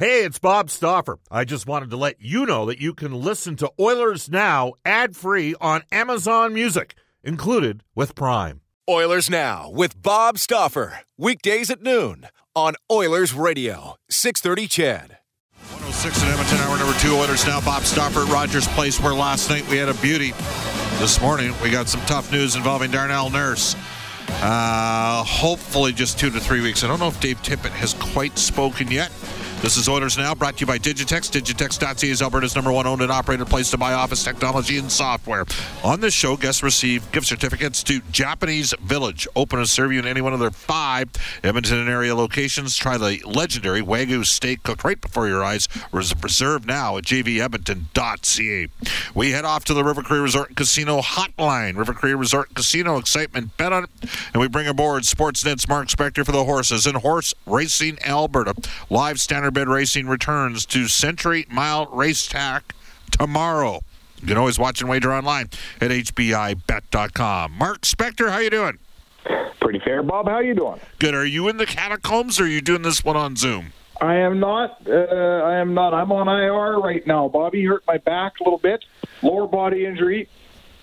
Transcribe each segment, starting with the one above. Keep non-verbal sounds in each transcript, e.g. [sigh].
Hey, it's Bob Stauffer. I just wanted to let you know that you can listen to Oilers Now ad free on Amazon Music, included with Prime. Oilers Now with Bob Stauffer. Weekdays at noon on Oilers Radio, 630 CHED. 106 in Edmonton, hour number two. Oilers Now. Bob Stauffer at Rogers Place, where last night we had a beauty. This morning we got some tough news involving Darnell Nurse. Uh, hopefully just two to three weeks. I don't know if Dave Tippett has quite spoken yet. This is Oilers Now, brought to you by Digitex. Digitex.ca is Alberta's number one owned and operated place to buy office technology and software. On this show, guests receive gift certificates to Japanese Village. Open and serve you in any one of their five Edmonton area locations. Try the legendary Wagyu steak cooked right before your eyes. Reserve now at jvedmonton.ca. We head off to the River Cree Resort Casino hotline. River Cree Resort Casino excitement. Bet on it. And we bring aboard Sportsnet's Mark Spector for the horses and Horse Racing Alberta. Live standard bed racing returns to Century Mile Racetrack tomorrow. You can always watch and wager online at hpibet.com. Mark Spector, how you doing? Pretty fair, Bob. How you doing? Good. Are you in the catacombs or are you doing this one on Zoom? I am not. Uh, I am not. I'm on IR right now. Bobby hurt my back a little bit, lower body injury.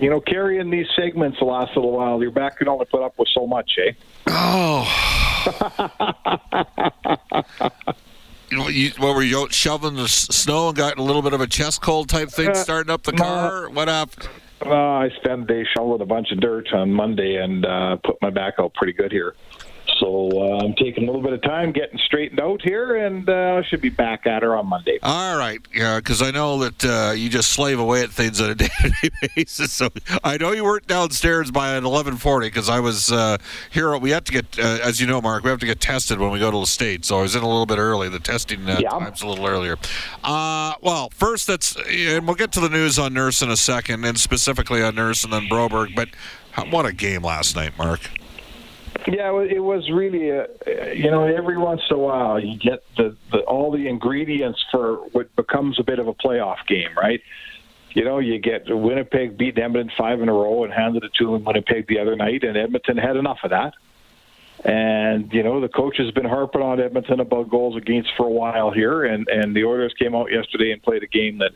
You know, carrying these segments the last little while, your back can only put up with so much, eh? Oh. [laughs] you what were you shoveling the snow and got a little bit of a chest cold type thing Uh, starting up the car? What happened? Uh, I spent a day shoveling a bunch of dirt on Monday and uh, put my back out pretty good here. So uh, I'm taking a little bit of time getting straightened out here, and uh, I should be back at her on Monday. All right, yeah, because I know that uh, you just slave away at things on a [laughs] day-to-day basis. So I know you weren't downstairs by at eleven forty because I was uh, here. We have to get, uh, as you know, Mark, we have to get tested when we go to the state. So I was in a little bit early. The testing uh, Yeah. time's a little earlier. Uh, well, first, that's and we'll get to the news on Nurse in a second, and specifically on Nurse and then Broberg. But what a game last night, Mark. Yeah, it was really, a, you know, every once in a while you get the, the all the ingredients for what becomes a bit of a playoff game, right? You know, you get Winnipeg beat Edmonton five in a row and handed it to Winnipeg the other night, and Edmonton had enough of that. And you know, the coach has been harping on Edmonton about goals against for a while here, and and the Oilers came out yesterday and played a game that,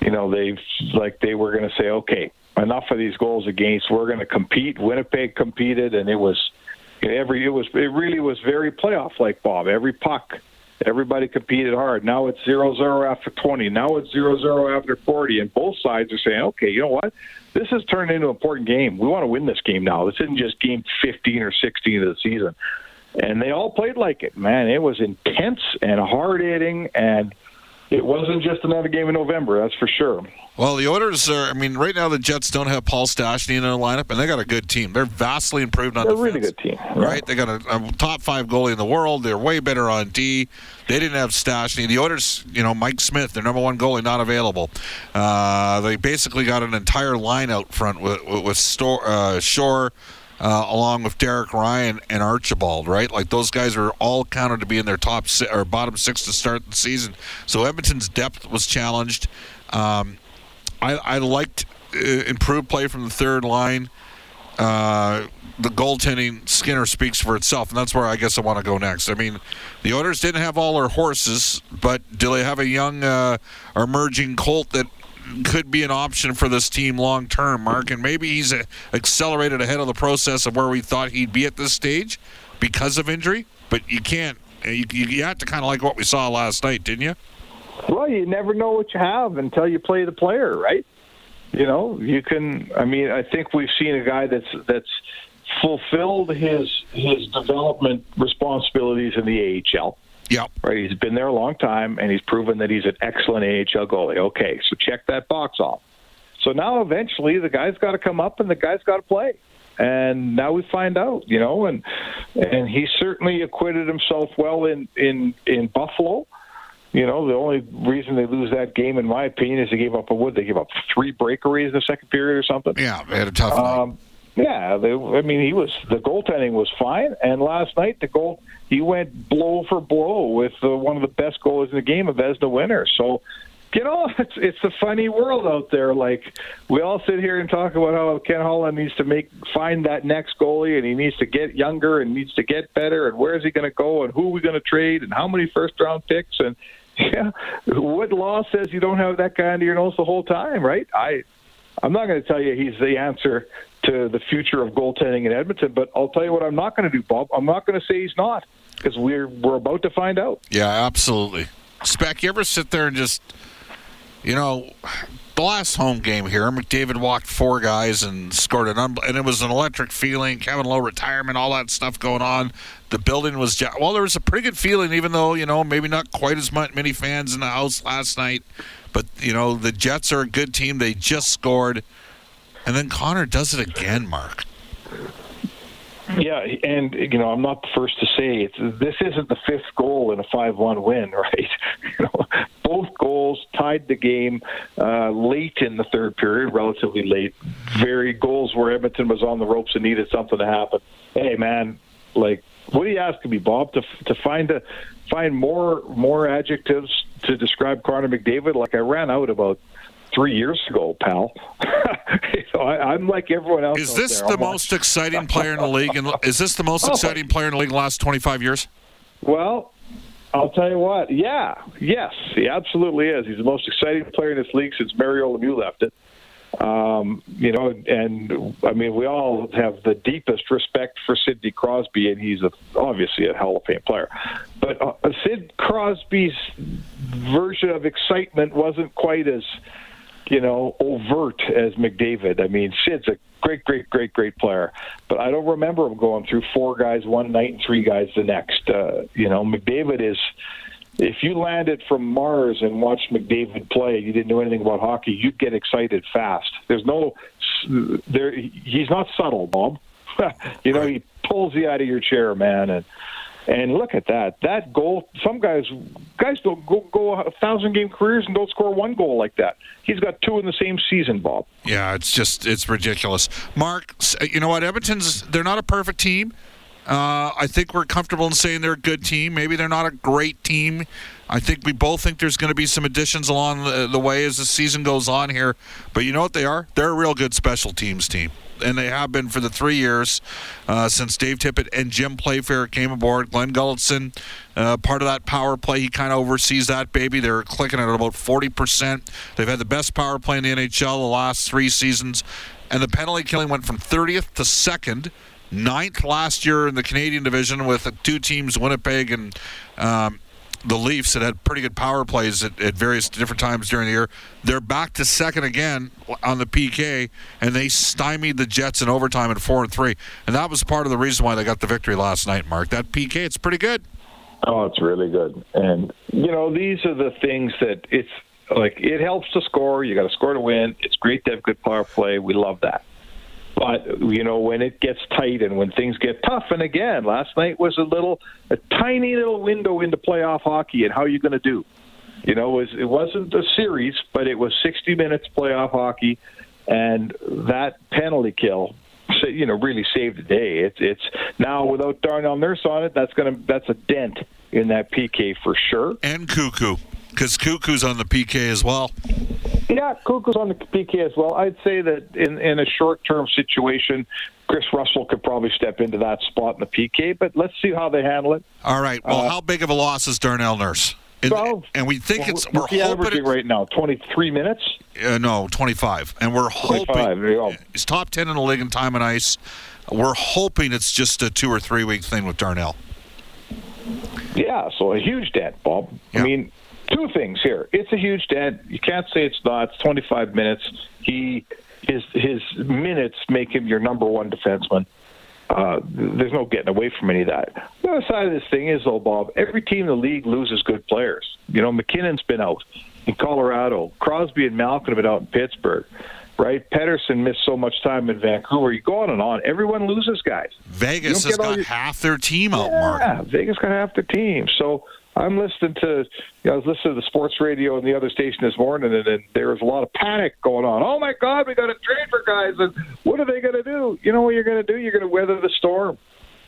you know, they like they were going to say, okay, enough of these goals against. We're going to compete. Winnipeg competed, and it was every it was it really was very playoff like Bob. Every puck, everybody competed hard. Now it's zero zero after twenty. Now it's zero zero after forty, and both sides are saying, okay, you know what? This has turned into an important game. We want to win this game now. This isn't just game fifteen or sixteen of the season. And they all played like it, man. It was intense and hard hitting, and it wasn't just another game in November. That's for sure. Well, the Oilers are. I mean, right now the Jets don't have Paul Stastny in their lineup, and they got a good team. They're vastly improved on They're a defense. really good team, right? They got a, a top five goalie in the world. They're way better on D. They didn't have Stastny. The Oilers, you know, Mike Smith, their number one goalie, not available. Uh, they basically got an entire line out front with with, with uh, Shore. Uh, along with Derek Ryan and Archibald, right? Like those guys are all counted to be in their top si- or bottom six to start the season. So Edmonton's depth was challenged. Um, I, I liked uh, improved play from the third line. Uh, the goaltending Skinner speaks for itself, and that's where I guess I want to go next. I mean, the Oilers didn't have all their horses, but do they have a young uh, emerging Colt that could be an option for this team long term, Mark? And maybe he's uh, accelerated ahead of the process of where we thought he'd be at this stage because of injury. But you can't. You, you, you have to kind of like what we saw last night, didn't you? Well, you never know what you have until you play the player, right? You know, you can. I mean, I think we've seen a guy that's that's fulfilled his his development responsibilities in the AHL. Yep. Right, he's been there a long time, and he's proven that he's an excellent AHL goalie. Okay, so check that box off. So now, eventually, the guy's got to come up, and the guy's got to play. And now we find out, you know, and and he certainly acquitted himself well in in in Buffalo. You know, the only reason they lose that game, in my opinion, is they gave up a wood. They gave up three breakaways in the second period or something. Yeah, they had a tough night. Um, Yeah, they, I mean, he was the goaltending was fine, and last night the goal he went blow for blow with uh, one of the best goalies in the game, a Vezina winner. So, you know, [laughs] it's it's a funny world out there. Like we all sit here and talk about how Ken Holland needs to make find that next goalie, and he needs to get younger and needs to get better, and where's he going to go, and who are we going to trade, and how many first round picks, and [laughs] Yeah. What law says you don't have that guy under your nose the whole time, right? I, I'm not going to tell you he's the answer to the future of goaltending in Edmonton, but I'll tell you what I'm not going to do, Bob. I'm not going to say he's not because we're we're about to find out. Yeah, absolutely. Spec, you ever sit there and just, you know, the last home game here, McDavid walked four guys and scored an un- and it was an electric feeling. Kevin Lowe retirement, all that stuff going on. The building was well, there was a pretty good feeling, even though you know maybe not quite as much many fans in the house last night. But you know the Jets are a good team. They just scored, and then Connor does it again. Mark. Yeah, and you know, I'm not the first to say it's this isn't the fifth goal in a five-one win, [laughs] right? You know, both goals tied the game uh, late in the third period, relatively late. Very goals where Edmonton was on the ropes and needed something to happen. Hey, man, like, what are you asking me, Bob? To to find a find more more adjectives to describe Connor McDavid? Like I ran out about three years ago, pal. [laughs] you know, I, am like everyone else. Is this there. the most exciting player in the [laughs] league? And is this the most Oh. exciting player in the league in the last 25 years? Well, I'll tell you what. Yeah, yes, he absolutely is. He's the most exciting player in this league since Mario Lemieux left it. Um, you know, and I mean, we all have the deepest respect for Sidney Crosby, and he's a, obviously a Hall of Fame player. But uh, Sid Crosby's version of excitement wasn't quite as, you know, overt as McDavid. I mean, Sid's a great, great, great, great player, but I don't remember him going through four guys one night and three guys the next. Uh, you know, McDavid is if you landed from Mars and watched McDavid play, you didn't know anything about hockey, you'd get excited fast. There's no there. He's not subtle, Bob. [laughs] you know, he pulls you out of your chair, man, and and look at that. That goal. Some guys guys don't go go a thousand game careers and don't score one goal like that. He's got two in the same season, Bob. Yeah, it's just it's ridiculous. Mark, you know what? Edmonton's they're not a perfect team. Uh, I think we're comfortable in saying they're a good team. Maybe they're not a great team. I think we both think there's going to be some additions along the, the way as the season goes on here. But you know what they are? They're a real good special teams team. And they have been for the three years uh, since Dave Tippett and Jim Playfair came aboard. Glen Gulutzan, uh, part of that power play, he kind of oversees that baby. They're clicking at about 40%. They've had the best power play in the NHL the last three seasons. And the penalty killing went from 30th to 2nd ninth last year in the Canadian division with two teams, Winnipeg and um, the Leafs, that had pretty good power plays at, at various different times during the year. They're back to second again on the PK, and they stymied the Jets in overtime at four and three, and that was part of the reason why they got the victory last night. Mark, that PK, it's pretty good. Oh, it's really good. And you know, these are the things that it's like it helps to score. You got to score to win. It's great to have good power play. We love that. But you know, when it gets tight and when things get tough, and again, last night was a little, a tiny little window into playoff hockey and how you're going to do. You know, it, was, it wasn't a series, but it was 60 minutes playoff hockey, and that penalty kill, sa- you know, really saved the day. It's it's now without Darnell Nurse on it, that's gonna that's a dent in that PK for sure. And Koekkoek, because Koekkoek's on the PK as well. Yeah, Koekkoek's on the PK as well. I'd say that in in a short term situation, Kris Russell could probably step into that spot in the PK. But let's see how they handle it. All right. Well, how big of a loss is Darnell Nurse? And, Well, and we think it's we're hoping averaging it- right now? Twenty three minutes. Uh, no, 25. And we're 25, hoping he's top 10 in the league in time and ice. We're hoping it's just a two or three week thing with Darnell. Yeah, so a huge debt, Bob. Yeah. I mean, two things here. It's a huge dent. You can't say it's not. It's 25 minutes. He his his minutes make him your number one defenseman. Uh, there's no getting away from any of that. The other side of this thing is, though, Bob, every team in the league loses good players. You know, MacKinnon's been out in Colorado. Crosby and Malkin have been out in Pittsburgh. Right? Pettersson missed so much time in Vancouver. You go on and on. Everyone loses guys. Vegas has got your- half their team out, Mark. Yeah, Vegas got half their team. So I'm listening to, you know, I was listening to the sports radio and the other station this morning, and, and there was a lot of panic going on. Oh my God, we got to trade for guys, and what are they going to do? You know what you're going to do? You're going to weather the storm.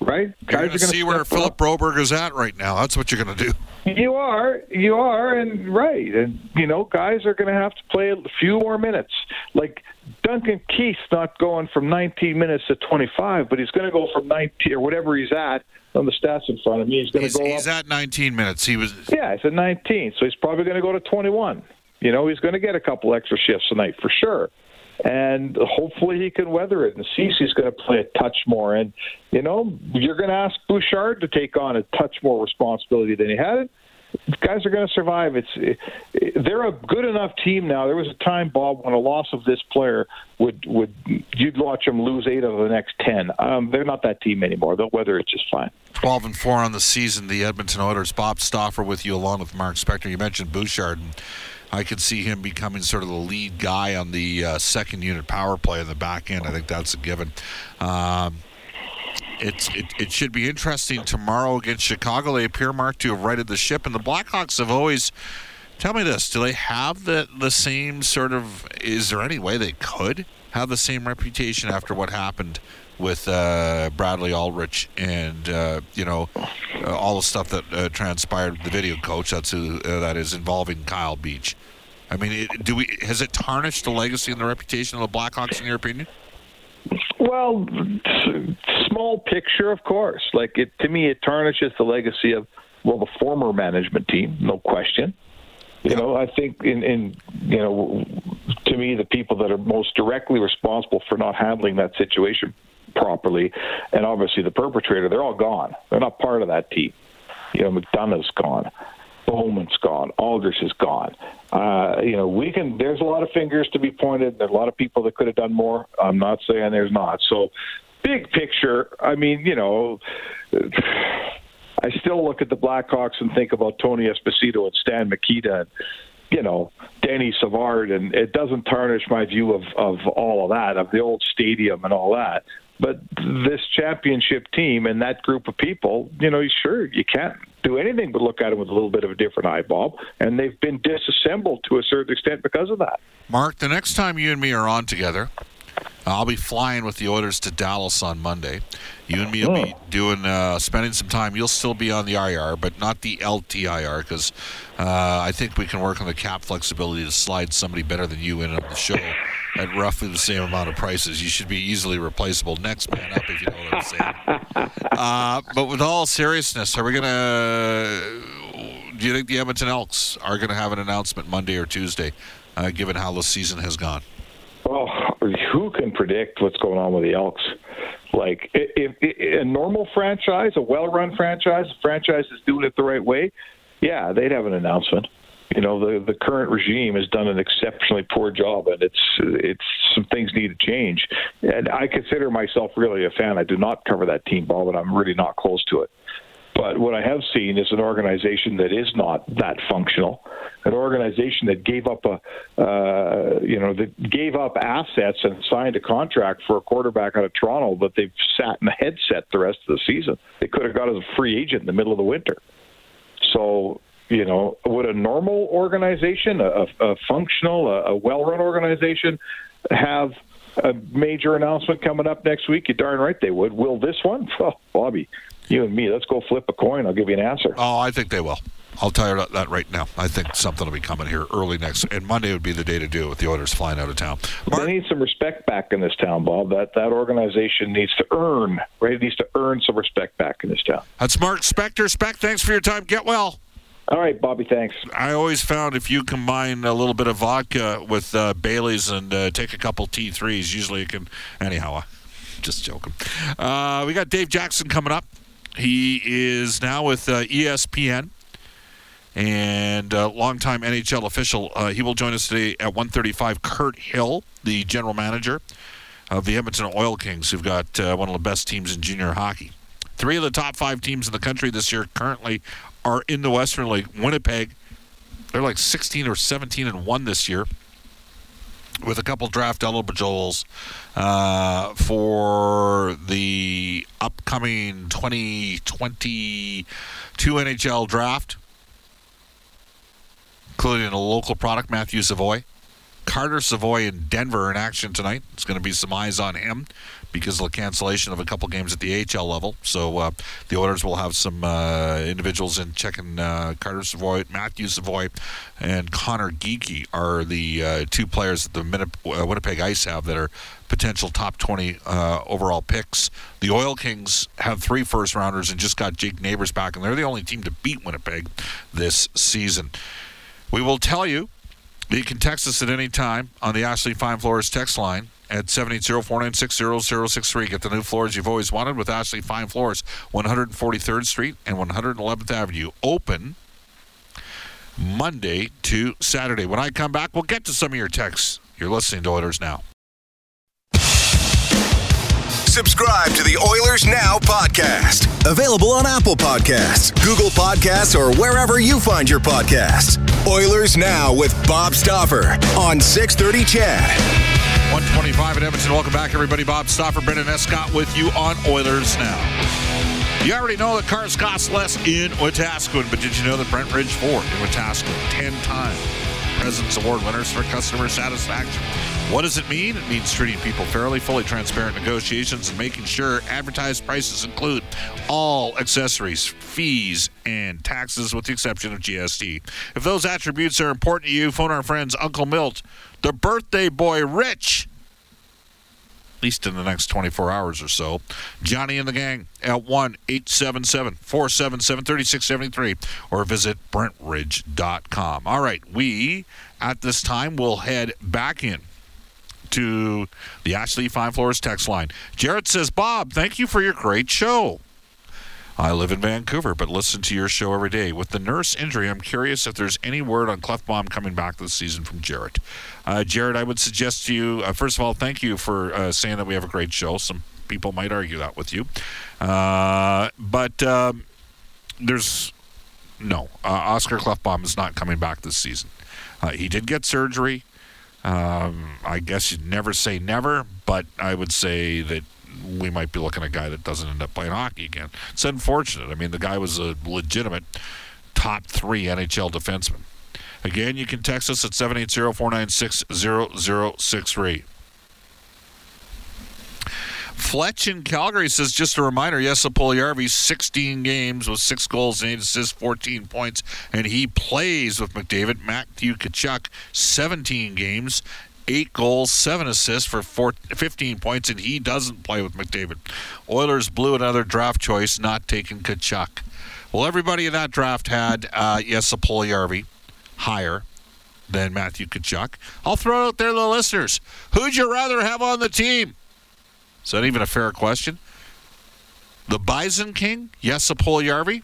Right? Guys are going to see where Philip Broberg is at right now. That's what you're going to do. You are, you are, and right, and you know, guys are going to have to play a few more minutes. Like Duncan Keith's not going from 19 minutes to 25, but he's going to go from 19 or whatever he's at on the stats in front of me. He's going to go. He's up. at 19 minutes. He was. Yeah, he's at 19, so he's probably going to go to 21. You know, he's going to get a couple extra shifts tonight for sure and hopefully he can weather it. And Ceci's going to play a touch more. And you know, you're going to ask Bouchard to take on a touch more responsibility than he had. Guys are going to survive. It's they're a good enough team now. There was a time, Bob, when a loss of this player would would you'd watch them lose eight of the next ten. Um, they're not that team anymore. They'll weather it just fine. Twelve and four on the season. The Edmonton Oilers. Bob Stauffer with you, along with Mark Spector. You mentioned Bouchard. And I could see him becoming sort of the lead guy on the uh, second unit power play in the back end. I think that's a given. Um, it's it, it should be interesting tomorrow against Chicago. They appear, Mark, to have righted the ship, and the Blackhawks have always. Tell me this: Do they have the the same sort of? Is there any way they could have the same reputation after what happened with uh, Bradley Aldrich and uh, you know uh, all the stuff that uh, transpired. The video coach that's who uh, that is involving Kyle Beach. I mean, it, do we has it tarnished the legacy and the reputation of the Blackhawks in your opinion? Well, small picture, of course. Like it to me, it tarnishes the legacy of well the former management team, no question. You know, I think in, in you know, to me, the people that are most directly responsible for not handling that situation properly, and obviously the perpetrator, they're all gone. They're not part of that team. You know, McDonough's gone. Bowman's gone. Aldrich is gone. Uh, you know, we can. There's a lot of fingers to be pointed. There's a lot of people that could have done more. I'm not saying there's not. So, big picture. I mean, you know, [sighs] I still look at the Blackhawks and think about Tony Esposito and Stan Mikita and you know, Danny Savard, and it doesn't tarnish my view of, of all of that, of the old stadium and all that. But this championship team and that group of people, you know, sure, you can't do anything but look at them with a little bit of a different eyeball. And they've been disassembled to a certain extent because of that. Mark, the next time you and me are on together, I'll be flying with the Oilers to Dallas on Monday. You and me will be hmm. doing uh, spending some time. You'll still be on the IR, but not the LTIR because uh, I think we can work on the cap flexibility to slide somebody better than you in on the show at roughly the same amount of prices. You should be easily replaceable. Next man up, if you know what I'm saying. [laughs] uh, but with all seriousness, are we gonna? Do you think the Edmonton Elks are going to have an announcement Monday or Tuesday, uh, given how the season has gone? Well, who can predict what's going on with the Elks? Like, if, if a normal franchise, a well-run franchise, a franchise is doing it the right way, yeah, they'd have an announcement you know the the current regime has done an exceptionally poor job, and it's it's some things need to change. And I consider myself really a fan. I do not cover that team ball, but I'm really not close to it. But what I have seen is an organization that is not that functional, an organization that gave up a, uh, you know, that gave up assets and signed a contract for a quarterback out of Toronto, but they've sat in a headset the rest of the season. They could have got as a free agent in the middle of the winter. So you know, would a normal organization, a, a functional, a, a well-run organization, have a major announcement coming up next week? You darn right they would. Will this one? [laughs] Oh, Bobby, you and me, let's go flip a coin. I'll give you an answer. Oh, I think they will. I'll tell you about that right now. I think something will be coming here early next, and Monday would be the day to do it with the Oilers flying out of town. Mark, they need some respect back in this town, Bob. That that organization needs to earn, right? It needs to earn some respect back in this town. That's Mark Spector. Spec, thanks for your time. Get well. All right, Bobby, thanks. I always found if you combine a little bit of vodka with uh, Bailey's and uh, take a couple T3s, usually you can. Anyhow, uh, just joking. Uh, we got Dave Jackson coming up. He is now with uh, ESPN and uh, longtime NHL official. Uh, he will join us today at 1:35. Kirt Hill, the general manager of the Edmonton Oil Kings, who've got uh, one of the best teams in junior hockey. Three of the top five teams in the country this year currently are in the Western League. Winnipeg, they're like 16 or 17 and one this year, with a couple draft eligibles uh, for the upcoming 2022 NHL draft, including a local product, Matthew Savoie. Carter Savoie in Denver in action tonight. It's going to be some eyes on him because of the cancellation of a couple games at the AHL level. So uh, the Oilers will have some uh, individuals in checking uh, Carter Savoie, Matthew Savoie, and Connor Geekie are the uh, two players that the uh, Winnipeg Ice have that are potential top 20 uh, overall picks. The Oil Kings have three first rounders and just got Jake Neighbors back, and they're the only team to beat Winnipeg this season. We will tell you you can text us at any time on the Ashley Fine Floors text line at 780-496-0063. Get the new floors you've always wanted with Ashley Fine Floors, 143rd Street and 111th Avenue. Open Monday to Saturday. When I come back, we'll get to some of your texts. You're listening to Oilers Now. Subscribe to the Oilers Now podcast. Available on Apple Podcasts, Google Podcasts, or wherever you find your podcasts. Oilers Now with Bob Stauffer on 630 CHED. 125 at Edmonton. Welcome back, everybody. Bob Stauffer, Brendan Escott with you on Oilers Now. You already know that cars cost less in Wetaskiwin, but did you know that Brent Ridge Ford in Wetaskiwin, 10 time President's Award winners for customer satisfaction? What does it mean? It means treating people fairly, fully transparent negotiations, and making sure advertised prices include all accessories, fees, and taxes with the exception of GST. If those attributes are important to you, phone our friends Uncle Milt, the birthday boy Rich, at least in the next 24 hours or so. Johnny and the gang at 1 877 477 3673 or visit BrentRidge.com. All right, we at this time will head back in to the Ashley Fine Floors text line. Jarrett says, Bob, thank you for your great show. I live in Vancouver, but listen to your show every day. With the nurse injury, I'm curious if there's any word on Klefbom coming back this season from Jarrett. Uh, Jarrett, I would suggest to you, uh, first of all, thank you for uh, saying that we have a great show. Some people might argue that with you. Uh, but um, there's no, uh, Oscar Klefbom is not coming back this season. Uh, he did get surgery. Um, I guess you'd never say never, but I would say that we might be looking at a guy that doesn't end up playing hockey again. It's unfortunate. I mean, the guy was a legitimate top three NHL defenseman. Again, you can text us at 780 496 0063. Fletch in Calgary says, just a reminder, Jesse Puljujarvi, 16 games with six goals and eight assists, 14 points, and he plays with McDavid. Matthew Tkachuk, 17 games, eight goals, seven assists for four, 15 points, and he doesn't play with McDavid. Oilers blew another draft choice, not taking Tkachuk. Well, everybody in that draft had uh, Jesse Puljujarvi higher than Matthew Tkachuk. I'll throw it out there to the listeners. Who'd you rather have on the team? Is that even a fair question? The Bison King, yes, Puljujarvi,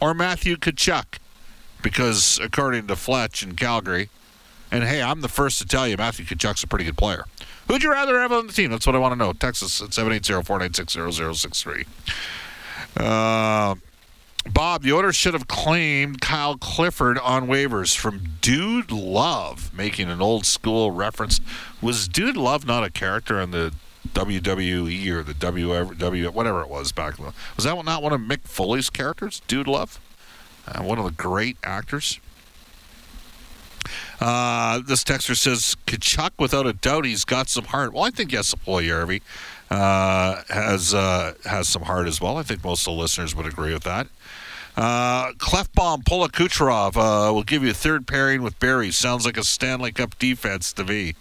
or Matthew Tkachuk? Because according to Fletch in Calgary, and hey, I'm the first to tell you Matthew Tkachuk's a pretty good player. Who'd you rather have on the team? That's what I want to know. Texas at 780-496-0063. Uh, Bob, the Oilers should have claimed Kyle Clifford on waivers from Dude Love, making an old school reference. Was Dude Love not a character on the WWE or the W whatever it was back then. Was that not one of Mick Foley's characters, Dude Love? Uh, one of the great actors. Uh, this texter says Tkachuk, without a doubt, he's got some heart. Well, I think yes, Puljujarvi uh, has uh, has some heart as well. I think most of the listeners would agree with that. Uh, Klefbom, Pola Kucherov uh, will give you a third pairing with Barrie. Sounds like a Stanley Cup defense to me.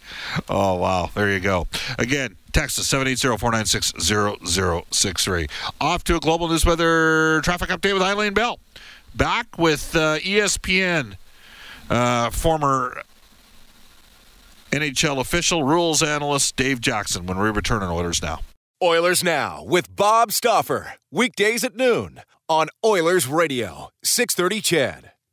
Oh, wow. There you go. Again, text us 780-496-0063. Off to a global news weather traffic update with Eileen Bell. Back with uh, ESPN uh, former NHL official rules analyst Dave Jackson when we return on Oilers Now. Oilers Now with Bob Stauffer. Weekdays at noon on Oilers Radio, 630 CHED.